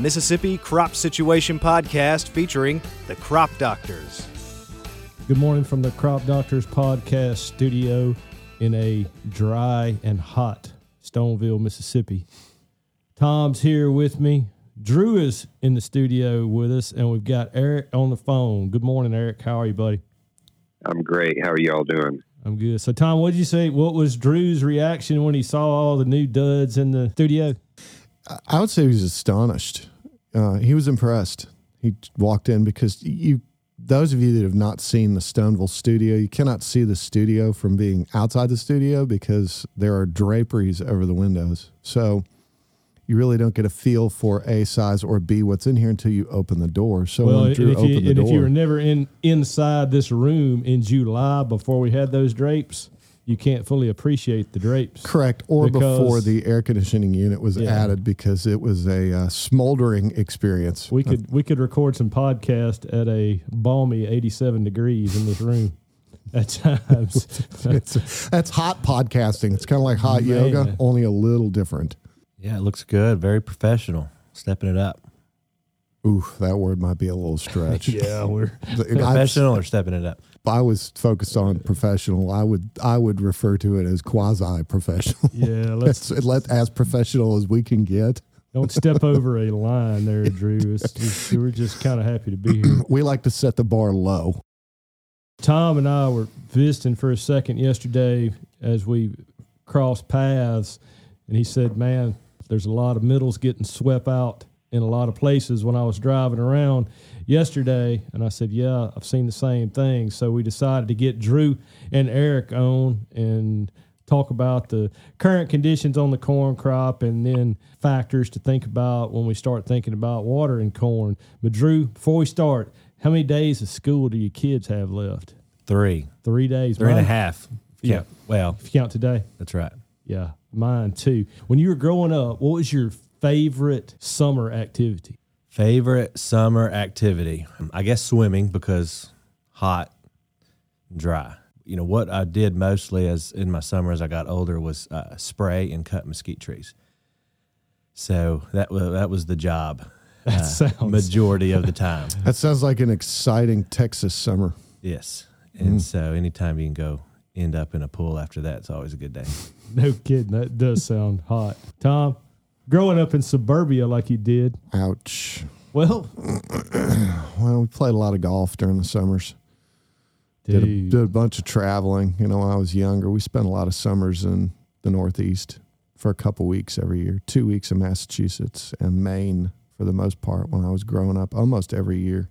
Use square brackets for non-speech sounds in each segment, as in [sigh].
Mississippi Crop Situation Podcast featuring the Crop Doctors. Good morning from the Crop Doctors Podcast studio in a dry and hot Stoneville, Mississippi. Tom's here with me. Drew is in the studio with us, and we've got Eric on the phone. Good morning, Eric. How are you, buddy? I'm great. How are y'all doing? I'm good. So, Tom, what did you say? What was Drew's reaction when he saw all the new duds in the studio? I would say he was astonished. Uh, he was impressed. He walked in because you, those of you that have not seen the Stoneville studio, you cannot see the studio from being outside the studio because there are draperies over the windows. So you really don't get a feel for A size or B what's in here until you open the door. So well, when Drew if, opened you, the and door, if you were never in inside this room in July before we had those drapes, you can't fully appreciate the drapes. correct, or because- before the air conditioning unit was Yeah. added because it was a uh, smoldering experience. We could we could record some podcast at a balmy 87 degrees in this room [laughs] at times. [laughs] It's, that's hot podcasting. It's kind of like hot Man. yoga, only a little different. Yeah, it looks good. Very professional. Stepping it up. Ooh, that word might be a little stretch. [laughs] yeah, we're I, Professional or stepping it up? If I was focused on professional. I would I would refer to it as quasi professional. [laughs] yeah. Let's [laughs] It's let as professional as we can get. don't step [laughs] over a line there, Drew. It's just, we're just kind of happy to be here. [clears throat] We like to set the bar low. Tom and I were visiting for a second yesterday as we crossed paths, and he said, "Man, there's a lot of middles getting swept out in a lot of places when I was driving around yesterday." And I said, "Yeah, I've seen the same thing." So we decided to get Drew and Eric on and talk about the current conditions on the corn crop and then factors to think about when we start thinking about watering corn. But Drew, before we start, how many days of school do your kids have left? Three. Three days. Three and a half. Yeah. Yeah. Well, If you count today. that's right. Yeah, mine too. When you were growing up, what was your favorite summer activity? Favorite summer activity? I guess swimming because hot, and dry. You know what I did mostly as in my summer as I got older was uh, spray and cut mesquite trees. So that was that was the job. [laughs] That uh, sounds majority of the time. [laughs] That sounds like an exciting Texas summer. Yes, and so anytime you can go end up in a pool after that, it's always a good day. no kidding. That does sound hot. Tom, growing up in suburbia like you did, Ouch. well, [clears throat] Well, we played a lot of golf during the summers. Did a, did a bunch of traveling. You know, when I was younger, we spent a lot of summers in the Northeast for a couple weeks every year. Two weeks in Massachusetts and Maine for the most part when I was growing up. Almost every year,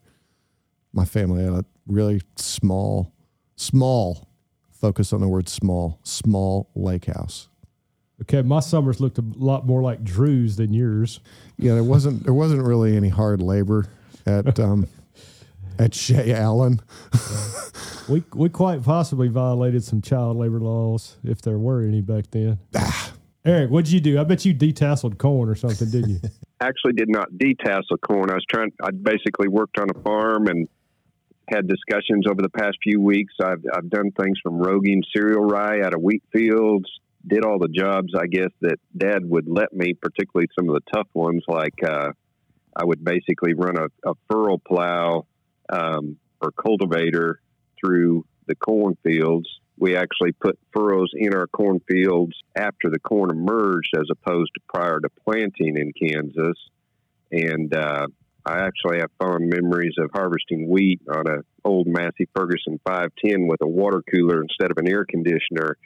my family had a really small, small focus on the word small, small lake house. Okay, my summers looked a lot more like Drew's than yours. Yeah, there wasn't there wasn't really any hard labor at [laughs] um, at Shea Allen. We we quite possibly violated some child labor laws if there were any back then. Eric, what'd you do? I bet you detasseled corn or something, didn't you? [laughs] Actually, did not detassel corn. I was trying. I basically worked on a farm and had discussions over the past few weeks. I've I've done things from roguing cereal rye out of wheat fields. Did all the jobs I guess that Dad would let me, particularly some of the tough ones. Like uh, I would basically run a, a furrow plow um, or cultivator through the cornfields. We actually put furrows in our cornfields after the corn emerged, as opposed to prior to planting in Kansas. And uh, I actually have fond memories of harvesting wheat on a old Massey Ferguson 510 with a water cooler instead of an air conditioner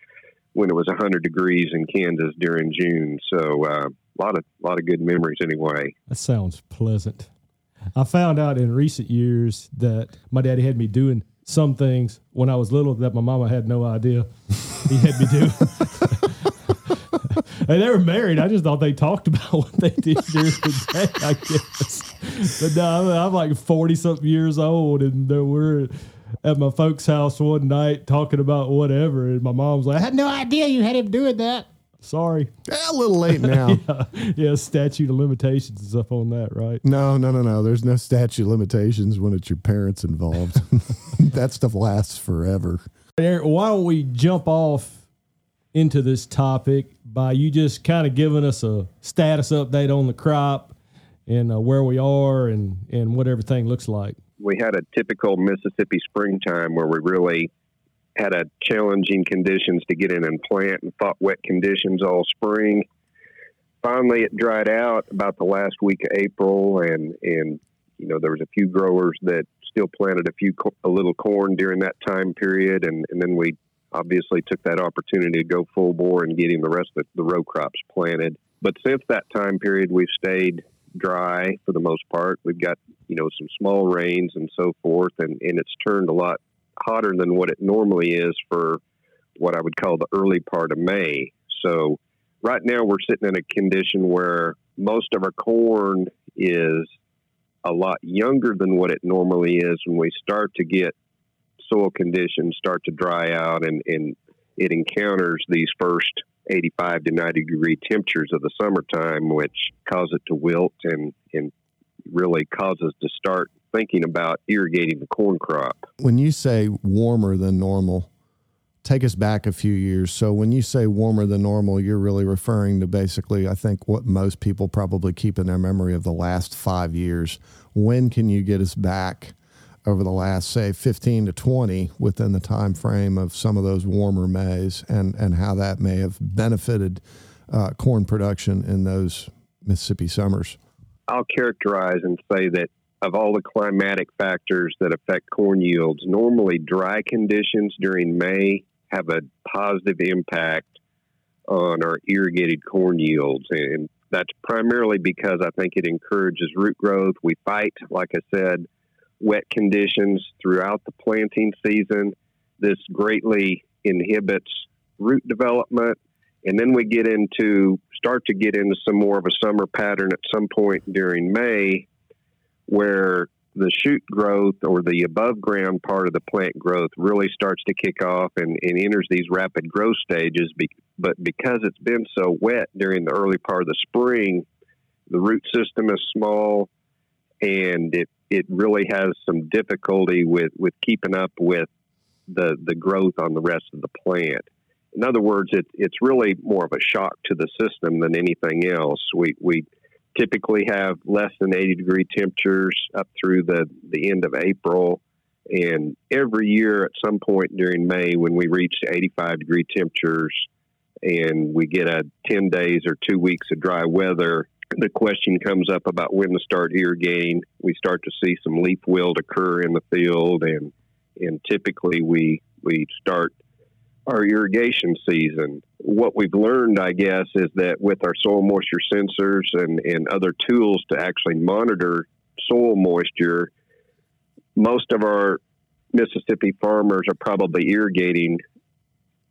when it was 100 degrees in Kansas during June. So uh, a lot of lot of good memories anyway. That sounds pleasant. I found out in recent years that my daddy had me doing some things when I was little that my mama had no idea he had me do. and [laughs] they were married. I just thought they talked about [laughs] what they did during the day, I guess. But no, I'm, I'm like 40 something years old, and there we're at my folks' house one night talking about whatever. And my mom's like, I had no idea you had him doing that. Sorry. Eh, a little late [laughs] now. Yeah, statute of limitations and stuff on that, right? No, no, no, no. There's no statute of limitations when it's your parents involved. [laughs] that stuff lasts forever. Eric, why don't we jump off into this topic by you just kind of giving us a status update on the crop and uh, where we are and, and what everything looks like. We had a typical Mississippi springtime where we really had a challenging conditions to get in and plant and fought wet conditions all spring. Finally, it dried out about the last week of April, and and you know there was a few growers that still planted a few a little corn during that time period, and and then we obviously took that opportunity to go full bore and getting the rest of the row crops planted. But since that time period, we've stayed dry for the most part. We've got you know some small rains and so forth, and and it's turned a lot hotter than what it normally is for what I would call the early part of May. So right now we're sitting in a condition where most of our corn is a lot younger than what it normally is when we start to get soil conditions start to dry out and, and it encounters these first 85 to 90 degree temperatures of the summertime, which cause it to wilt and, and really causes to start thinking about irrigating the corn crop. When you say warmer than normal, take us back a few years. So when you say warmer than normal, you're really referring to basically, I think, what most people probably keep in their memory of the last five years. When can you get us back over the last, say, 15 to 20 within the time frame of some of those warmer Mays and, and how that may have benefited uh, corn production in those Mississippi summers? I'll characterize and say that of all the climatic factors that affect corn yields, normally dry conditions during May have a positive impact on our irrigated corn yields. And that's primarily because I think it encourages root growth. We fight, like I said, wet conditions throughout the planting season. This greatly inhibits root development. And then we get into, start to get into some more of a summer pattern at some point during May where the shoot growth or the above ground part of the plant growth really starts to kick off and, and enters these rapid growth stages. Be, but because it's been so wet during the early part of the spring, the root system is small and it, it really has some difficulty with, with keeping up with the, the growth on the rest of the plant. In other words, it, it's really more of a shock to the system than anything else. We, we typically have less than 80 degree temperatures up through the, the end of April. And every year at some point during May, when we reach 85 degree temperatures and we get a 10 days or two weeks of dry weather, the question comes up about when to start irrigating. We start to see some leaf wilt occur in the field, and and typically we we start our irrigation season. What we've learned, I guess, is that with our soil moisture sensors and, and other tools to actually monitor soil moisture, most of our Mississippi farmers are probably irrigating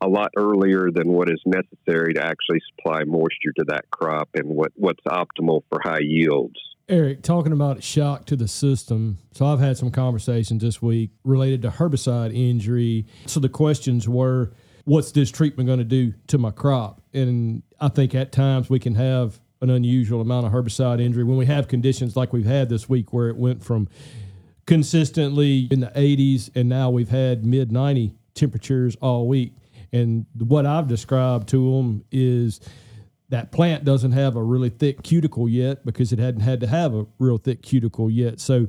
a lot earlier than what is necessary to actually supply moisture to that crop and what, what's optimal for high yields. Eric, talking about shock to the system. So I've had some conversations this week related to herbicide injury. So the questions were, what's this treatment going to do to my crop? And I think at times we can have an unusual amount of herbicide injury when we have conditions like we've had this week where it went from consistently in the 80s and now we've had mid 90 temperatures all week. And what I've described to them is that plant doesn't have a really thick cuticle yet because it hadn't had to have a real thick cuticle yet. So,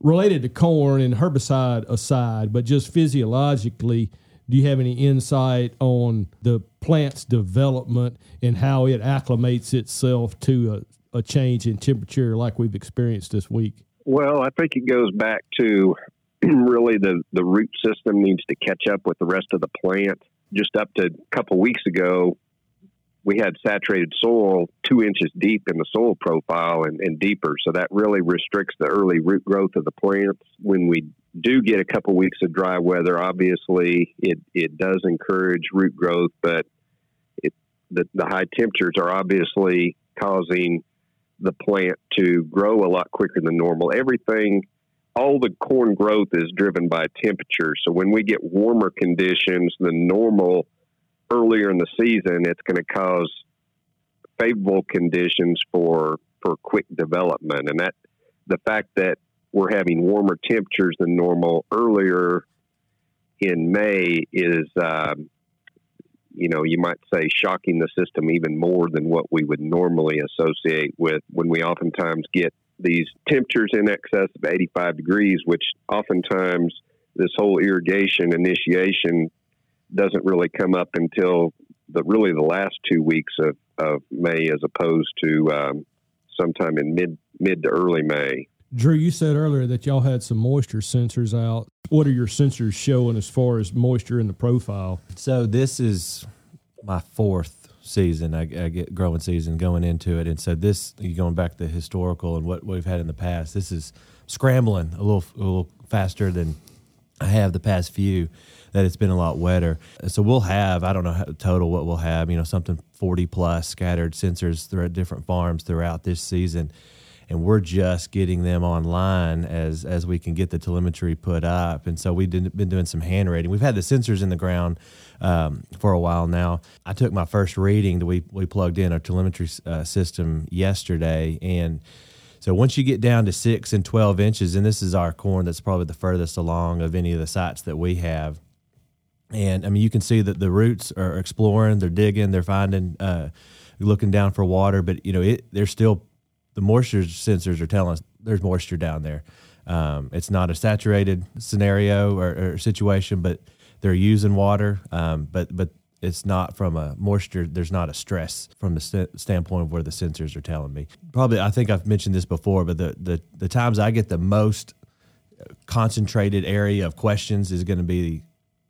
related to corn and herbicide aside, but just physiologically, do you have any insight on the plant's development and how it acclimates itself to a, a change in temperature like we've experienced this week? Well, I think it goes back to [clears throat] really the, the root system needs to catch up with the rest of the plant. Just up to a couple weeks ago, we had saturated soil two inches deep in the soil profile and, and, deeper. So that really restricts the early root growth of the plants. When we do get a couple weeks of dry weather, obviously it, it does encourage root growth, but it, the, the high temperatures are obviously causing the plant to grow a lot quicker than normal. Everything, all the corn growth is driven by temperature. So when we get warmer conditions than normal earlier in the season, it's going to cause favorable conditions for for quick development, and that the fact that we're having warmer temperatures than normal earlier in May is, um, you know, you might say shocking the system even more than what we would normally associate with when we oftentimes get these temperatures in excess of 85 degrees, which oftentimes this whole irrigation initiation doesn't really come up until the really the last two weeks of, of May as opposed to um, sometime in mid mid to early May. Drew, you said earlier that y'all had some moisture sensors out. What are your sensors showing as far as moisture in the profile? So this is my fourth season. I, I, get growing season going into it, and so this going back to historical and what we've had in the past. This is scrambling a little a little faster than I have the past few. That it's been a lot wetter. So we'll have I don't know how, total what we'll have. You know something forty plus scattered sensors throughout different farms throughout this season and we're just getting them online as as we can get the telemetry put up. And so we've been doing some hand rating. We've had the sensors in the ground um, for a while now. I took my first reading that we we plugged in our telemetry uh, system yesterday, and so once you get down to six and twelve inches, and this is our corn that's probably the furthest along of any of the sites that we have. And I mean, you can see that the roots are exploring, they're digging, they're finding, uh, looking down for water, but you know, it, they're still the moisture sensors are telling us there's moisture down there. Um, it's not a saturated scenario or, or, situation, but they're using water. Um, but but it's not from a moisture. There's not a stress from the st- standpoint of where the sensors are telling me. Probably, I think I've mentioned this before, but the the, the times I get the most concentrated area of questions is going to be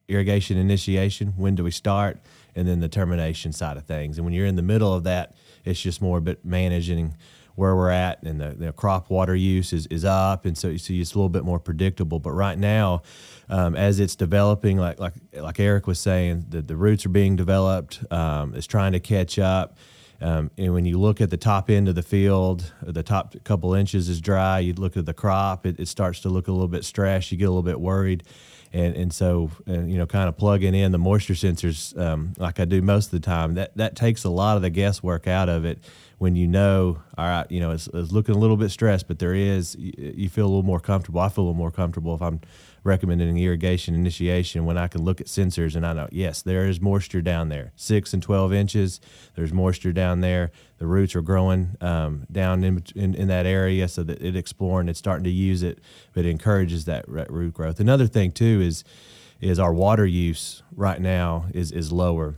irrigation initiation. When do we start? And then the termination side of things. And when you're in the middle of that, it's just more but managing where we're at and the, the, crop water use is, is up and so you see it's a little bit more predictable. But right now um, as it's developing like like like Eric was saying the, the roots are being developed um, it's trying to catch up. Um, and when you look at the top end of the field the top couple inches is dry you look at the crop it, it starts to look a little bit stressed you get a little bit worried and and so uh, you know kind of plugging in the moisture sensors um, like I do most of the time that that takes a lot of the guesswork out of it when you know, all right, you know, it's, it's looking a little bit stressed, but there is, you, you, feel a little more comfortable. I feel a little more comfortable if I'm recommending irrigation initiation when I can look at sensors and I know, yes, there is moisture down there, six and 12 inches. There's moisture down there. The roots are growing um, down in, in, in, that area so that it exploring, it's starting to use it, but it encourages that root growth. Another thing too is, is our water use right now is, is lower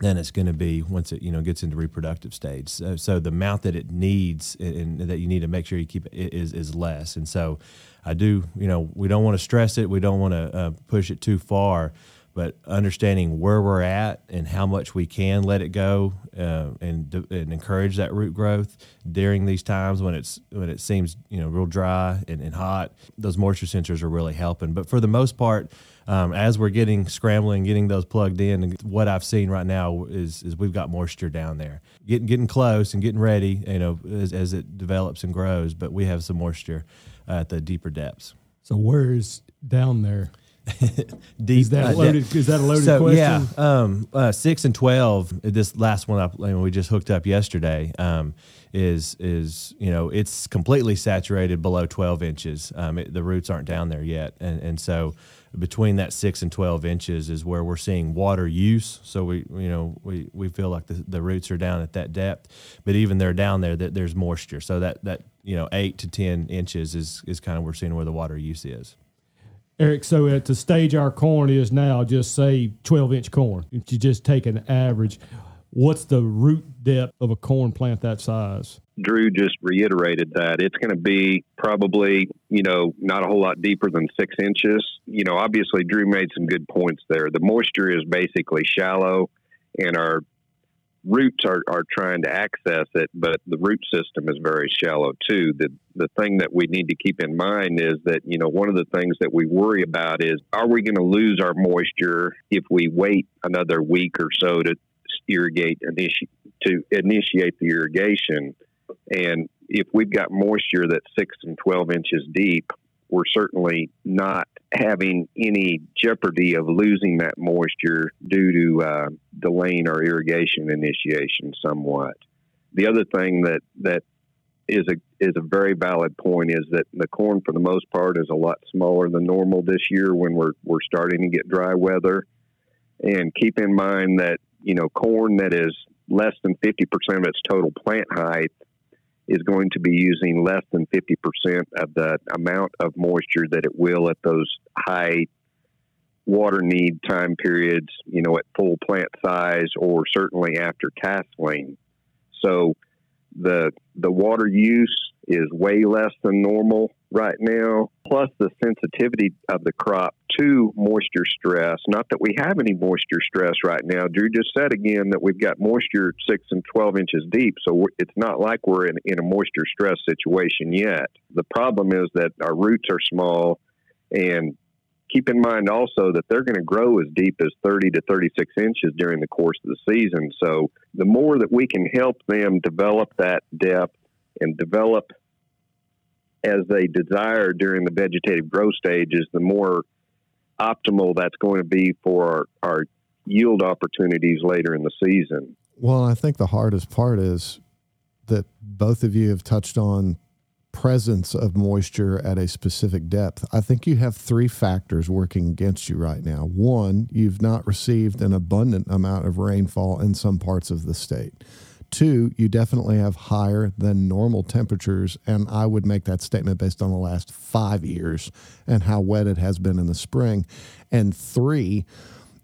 than it's going to be once it you know gets into reproductive stage. So, so the amount that it needs and, and, that you need to make sure you keep it is is less. And so I do you know we don't want to stress it. We don't want to uh, push it too far. But understanding where we're at and how much we can let it go uh, and, and encourage that root growth during these times when it's when it seems you know real dry and, and hot, those moisture sensors are really helping. But for the most part, um, as we're getting scrambling, getting those plugged in, what I've seen right now is is we've got moisture down there, getting getting close and getting ready, you know, as, as it develops and grows. But we have some moisture uh, at the deeper depths. So where is down there? [laughs] Deep, is that uh, loaded? is that a loaded so, question? Yeah, um, uh, six and twelve. This last one I, we just hooked up yesterday um, is is you know it's completely saturated below twelve inches. Um, it, the roots aren't down there yet, and and so between that six and 12 inches is where we're seeing water use. So we, you know, we, we feel like the, the roots are down at that depth, but even they're down there that there's moisture. So that, that, you know, eight to 10 inches is, is kind of, we're seeing where the water use is. Eric, so uh, at the stage our corn is now, just say 12 inch corn, if you just take an average, what's the root depth of a corn plant that size? Drew just reiterated that it's going to be probably, you know, not a whole lot deeper than six inches. You know, obviously, Drew made some good points there. The moisture is basically shallow, and our roots are, are trying to access it, but the root system is very shallow too. The the thing that we need to keep in mind is that, you know, one of the things that we worry about is are we going to lose our moisture if we wait another week or so to irrigate initi- to initiate the irrigation? And if we've got moisture that's six and 12 inches deep, we're certainly not having any jeopardy of losing that moisture due to uh, delaying our irrigation initiation somewhat. The other thing that, that is a is a very valid point is that the corn for the most part is a lot smaller than normal this year when we're we're starting to get dry weather. And keep in mind that you know, corn that is less than 50% of its total plant height is going to be using less than 50% of the amount of moisture that it will at those high water need time periods, you know, at full plant size or certainly after tasseling. So the the water use is way less than normal right now, plus the sensitivity of the crop to moisture stress. Not that we have any moisture stress right now. Drew just said again that we've got moisture six and 12 inches deep, so it's not like we're in, in a moisture stress situation yet. The problem is that our roots are small and keep in mind also that they're going to grow as deep as 30 to 36 inches during the course of the season. So the more that we can help them develop that depth and develop as they desire during the vegetative growth stages, the more optimal that's going to be for our, our yield opportunities later in the season. Well, I think the hardest part is that both of you have touched on presence of moisture at a specific depth. I think you have three factors working against you right now. One, you've not received an abundant amount of rainfall in some parts of the state. Two, you definitely have higher than normal temperatures. And I would make that statement based on the last five years and how wet it has been in the spring. And three,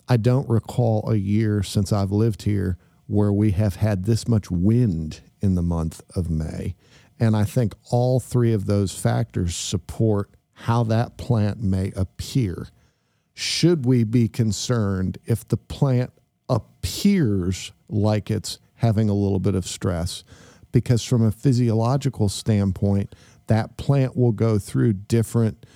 I don't recall a year since I've lived here where we have had this much wind in the month of May. And I think all three of those factors support how that plant may appear. Should we be concerned if the plant appears like it's having a little bit of stress because from a physiological standpoint that plant will go through different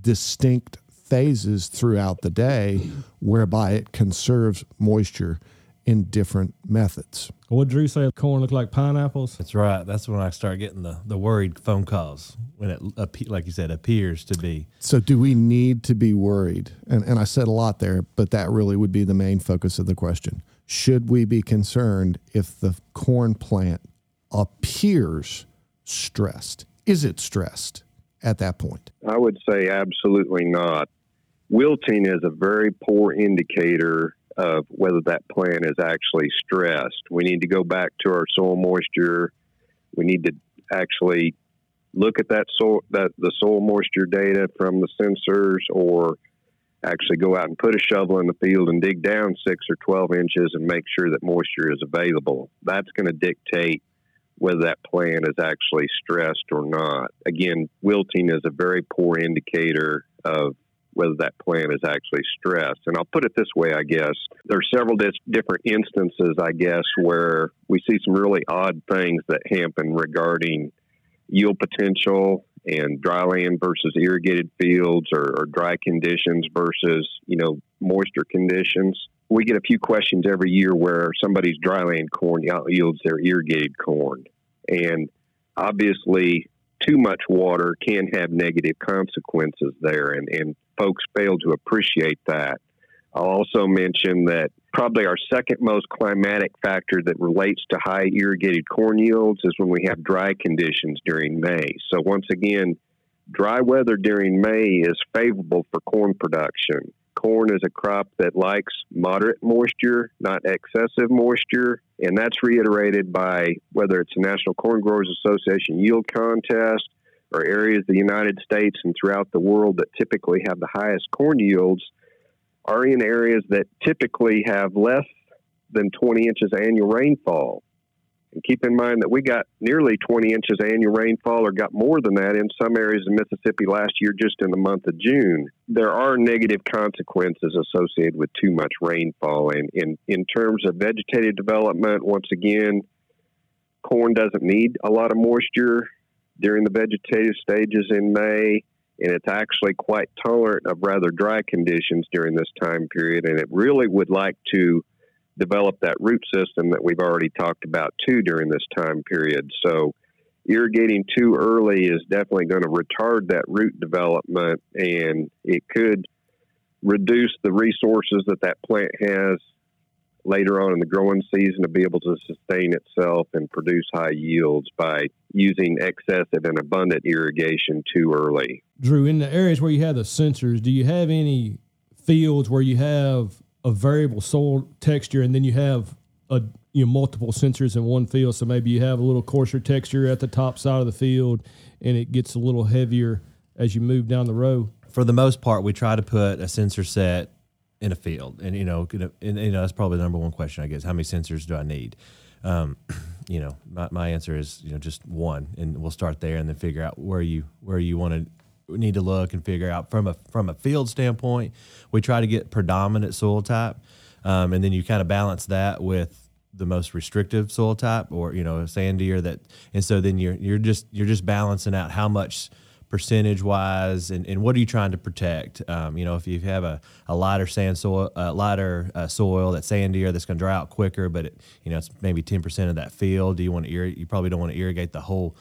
distinct phases throughout the day whereby it conserves moisture in different methods. What Drew say? Corn look like pineapples. That's right. That's when I start getting the, the worried phone calls when it, like you said, appears to be. So, do we need to be worried? And and I said a lot there, but that really would be the main focus of the question should we be concerned if the corn plant appears stressed? Is it stressed at that point? I would say absolutely not. Wilting is a very poor indicator of whether that plant is actually stressed. We need to go back to our soil moisture. We need to actually look at that soil that the soil moisture data from the sensors or actually go out and put a shovel in the field and dig down six or 12 inches and make sure that moisture is available. That's going to dictate whether that plant is actually stressed or not. Again, wilting is a very poor indicator of whether that plant is actually stressed. And I'll put it this way, I guess. There are several dis- different instances, I guess, where we see some really odd things that happen regarding yield potential and dry land versus irrigated fields or, or dry conditions versus you know moisture conditions. We get a few questions every year where somebody's dryland corn yields their irrigated corn, and obviously too much water can have negative consequences there, and, and folks fail to appreciate that. I'll also mention that probably our second most climatic factor that relates to high irrigated corn yields is when we have dry conditions during May. So, once again, dry weather during May is favorable for corn production. Corn is a crop that likes moderate moisture, not excessive moisture, and that's reiterated by whether it's the National Corn Growers Association yield contest or areas of the United States and throughout the world that typically have the highest corn yields are in areas that typically have less than 20 inches annual rainfall. And keep in mind that we got nearly 20 inches annual rainfall or got more than that in some areas of Mississippi last year just in the month of June. There are negative consequences associated with too much rainfall. And in, in terms of vegetative development, once again, corn doesn't need a lot of moisture during the vegetative stages in May and it's actually quite tolerant of rather dry conditions during this time period. And it really would like to develop that root system that we've already talked about too during this time period. So, irrigating too early is definitely going to retard that root development, and it could reduce the resources that that plant has later on in the growing season to be able to sustain itself and produce high yields by using excessive and abundant irrigation too early. Drew, in the areas where you have the sensors, do you have any fields where you have a variable soil texture, and then you have a you know multiple sensors in one field. So maybe you have a little coarser texture at the top side of the field, and it gets a little heavier as you move down the row. For the most part, we try to put a sensor set in a field, and you know, and, you know that's probably the number one question I guess. How many sensors do I need? Um, [clears throat] you know, my, my answer is you know just one, and we'll start there, and then figure out where you where you want to need to look and figure out from a from a field standpoint. We try to get predominant soil type, um, and then you kind of balance that with the most restrictive soil type, or you know, sandier that, and so then you're you're just you're just balancing out how much percentage wise and, and what are you trying to protect um, you know if you have a, a lighter sand soil uh, lighter uh, soil that's sandier that's going to dry out quicker but it, you know it's maybe 10% of that field do you want to irrigate you probably don't want to irrigate the whole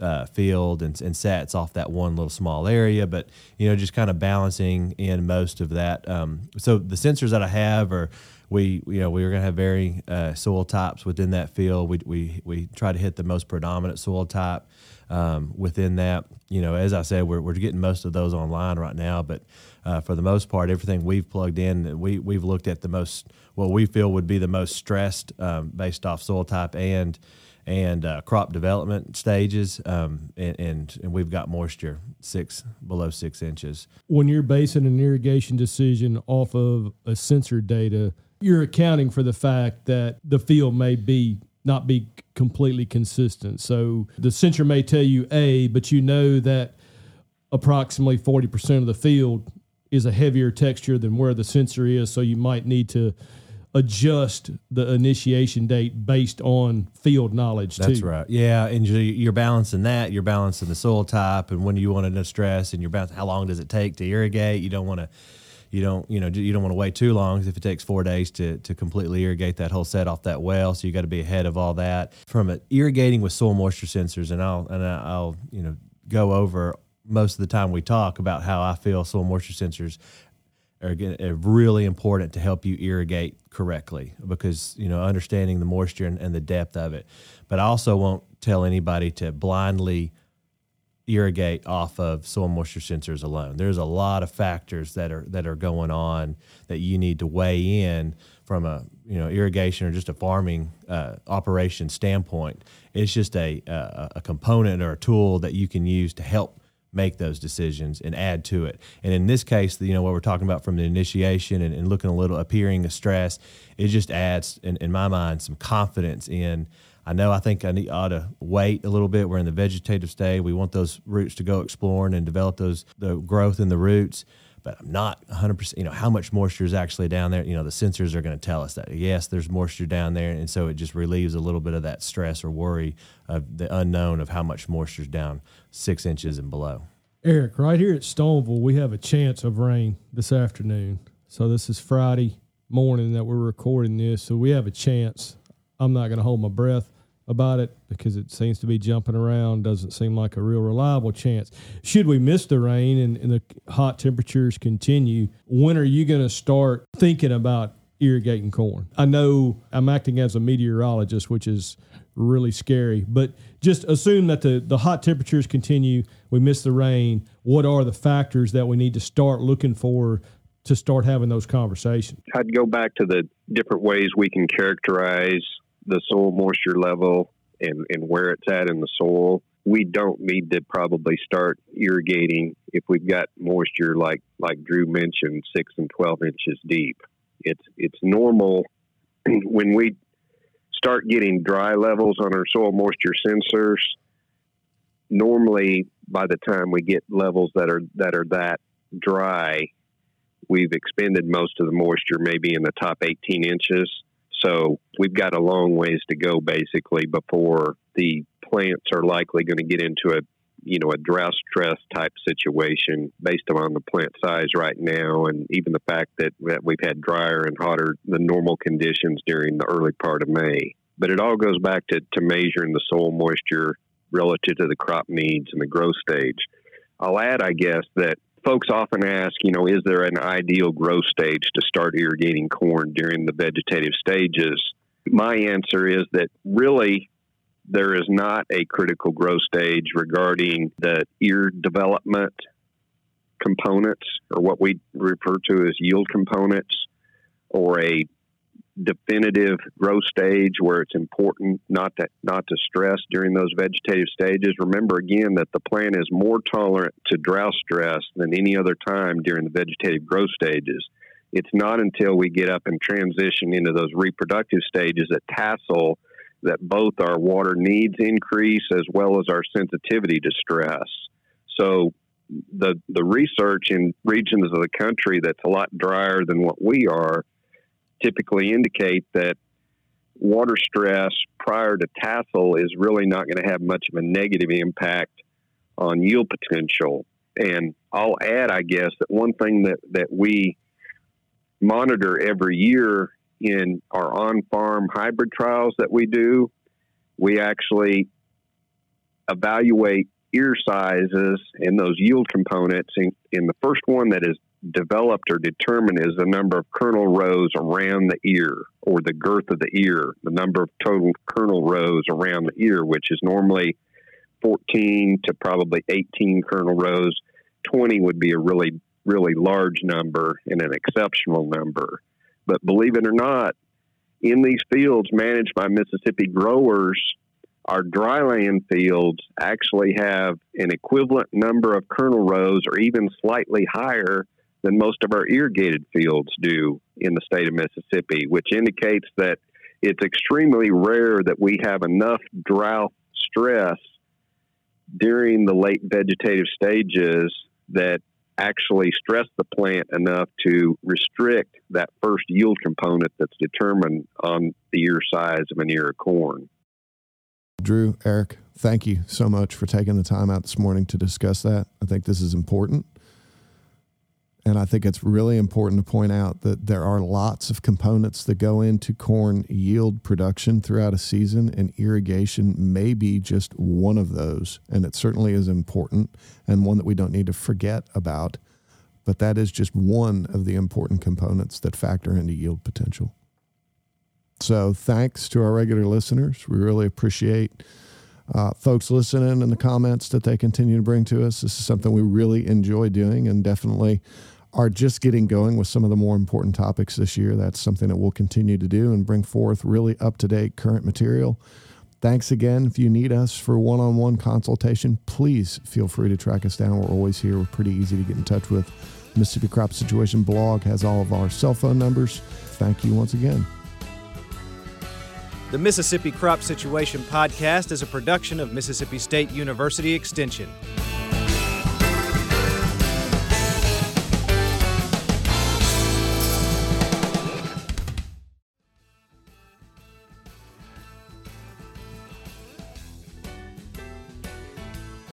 uh, field and, and sats off that one little small area, but you know, just kind of balancing in most of that. Um, so the sensors that I have are we you know we are going to have varying uh, soil types within that field. We, we we try to hit the most predominant soil type um, within that. You know, as I said, we're we're getting most of those online right now, but uh, for the most part, everything we've plugged in, we we've looked at the most what we feel would be the most stressed um, based off soil type and and uh, crop development stages, um, and, and, and we've got moisture six below six inches. When you're basing an irrigation decision off of a sensor data, you're accounting for the fact that the field may be not be completely consistent. So the sensor may tell you A, but you know that approximately 40% of the field is a heavier texture than where the sensor is. So you might need to adjust the initiation date based on field knowledge That's too. right. Yeah, and you're balancing that. You're balancing the soil type and when you want to stress, and you're balancing how long does it take to irrigate. You don't want to. You don't, you know, you don't want to wait too long if it takes four days to, to completely irrigate that whole set off that well. So you got to be ahead of all that. From a, irrigating with soil moisture sensors, and I'll and I'll you know go over most of the time we talk about how I feel soil moisture sensors are, are really important to help you irrigate correctly because you know understanding the moisture and, and, the depth of it. But I also won't tell anybody to blindly irrigate off of soil moisture sensors alone. There's a lot of factors that are that are going on that you need to weigh in from a you know irrigation or just a farming uh, operation standpoint. It's just a, a a component or a tool that you can use to help make those decisions and add to it. And in this case, you know, what we're talking about from the initiation and, and looking a little appearing the stress, it just adds, in, in my mind, some confidence in. I know I think I need, ought to wait a little bit. We're in the vegetative stage. We want those roots to go exploring and develop those the growth in the roots but I'm not 100%, you know, how much moisture is actually down there. You know, the sensors are going to tell us that, yes, there's moisture down there. And so it just relieves a little bit of that stress or worry of the unknown of how much moisture is down six inches and below. Eric, right here at Stoneville, we have a chance of rain this afternoon. So this is Friday morning that we're recording this. So we have a chance. I'm not going to hold my breath about it because it seems to be jumping around. Doesn't seem like a real reliable chance. Should we miss the rain and, and the hot temperatures continue, when are you going to start thinking about irrigating corn? I know I'm acting as a meteorologist, which is really scary, but just assume that the, the hot temperatures continue, we miss the rain. What are the factors that we need to start looking for to start having those conversations? I'd go back to the different ways we can characterize the soil moisture level and, and where it's at in the soil, we don't need to probably start irrigating if we've got moisture like like Drew mentioned, six and twelve inches deep. It's it's normal [clears throat] when we start getting dry levels on our soil moisture sensors. Normally, by the time we get levels that are that are that dry, we've expended most of the moisture, maybe in the top 18 inches. So we've got a long ways to go basically before the plants are likely going to get into a you know a drought stress type situation based on the plant size right now and even the fact that, that we've had drier and hotter than normal conditions during the early part of May. But it all goes back to, to measuring the soil moisture relative to the crop needs and the growth stage. I'll add, I guess, that folks often ask, you know, is there an ideal growth stage to start irrigating corn during the vegetative stages? My answer is that really there is not a critical growth stage regarding the ear development components or what we refer to as yield components or a definitive growth stage where it's important not to not to stress during those vegetative stages. Remember again that the plant is more tolerant to drought stress than any other time during the vegetative growth stages. It's not until we get up and transition into those reproductive stages at tassel that both our water needs increase as well as our sensitivity to stress. So the the research in regions of the country that's a lot drier than what we are typically indicate that water stress prior to tassel is really not going to have much of a negative impact on yield potential. And I'll add, I guess, that one thing that, that we monitor every year in our on farm hybrid trials that we do, we actually evaluate ear sizes and those yield components. In, in the first one that is developed or determined is the number of kernel rows around the ear or the girth of the ear, the number of total kernel rows around the ear, which is normally 14 to probably 18 kernel rows. 20 would be a really, really large number and an exceptional number. But believe it or not, in these fields managed by Mississippi growers, our dryland fields actually have an equivalent number of kernel rows or even slightly higher than most of our irrigated fields do in the state of Mississippi, which indicates that it's extremely rare that we have enough drought stress during the late vegetative stages that actually stress the plant enough to restrict that first yield component that's determined on the ear size of an ear of corn. Drew, Eric, thank you so much for taking the time out this morning to discuss that. I think this is important. And I think it's really important to point out that there are lots of components that go into corn yield production throughout a season, and irrigation may be just one of those. And it certainly is important and one that we don't need to forget about. But that is just one of the important components that factor into yield potential. So, thanks to our regular listeners. We really appreciate uh, folks listening and the comments that they continue to bring to us. This is something we really enjoy doing and definitely are just getting going with some of the more important topics this year. That's something that we'll continue to do and bring forth really up to date current material. Thanks again. If you need us for one on one consultation, please feel free to track us down. We're always here. We're pretty easy to get in touch with. Mississippi Crop Situation blog has all of our cell phone numbers. Thank you once again. The Mississippi Crop Situation Podcast is a production of Mississippi State University Extension.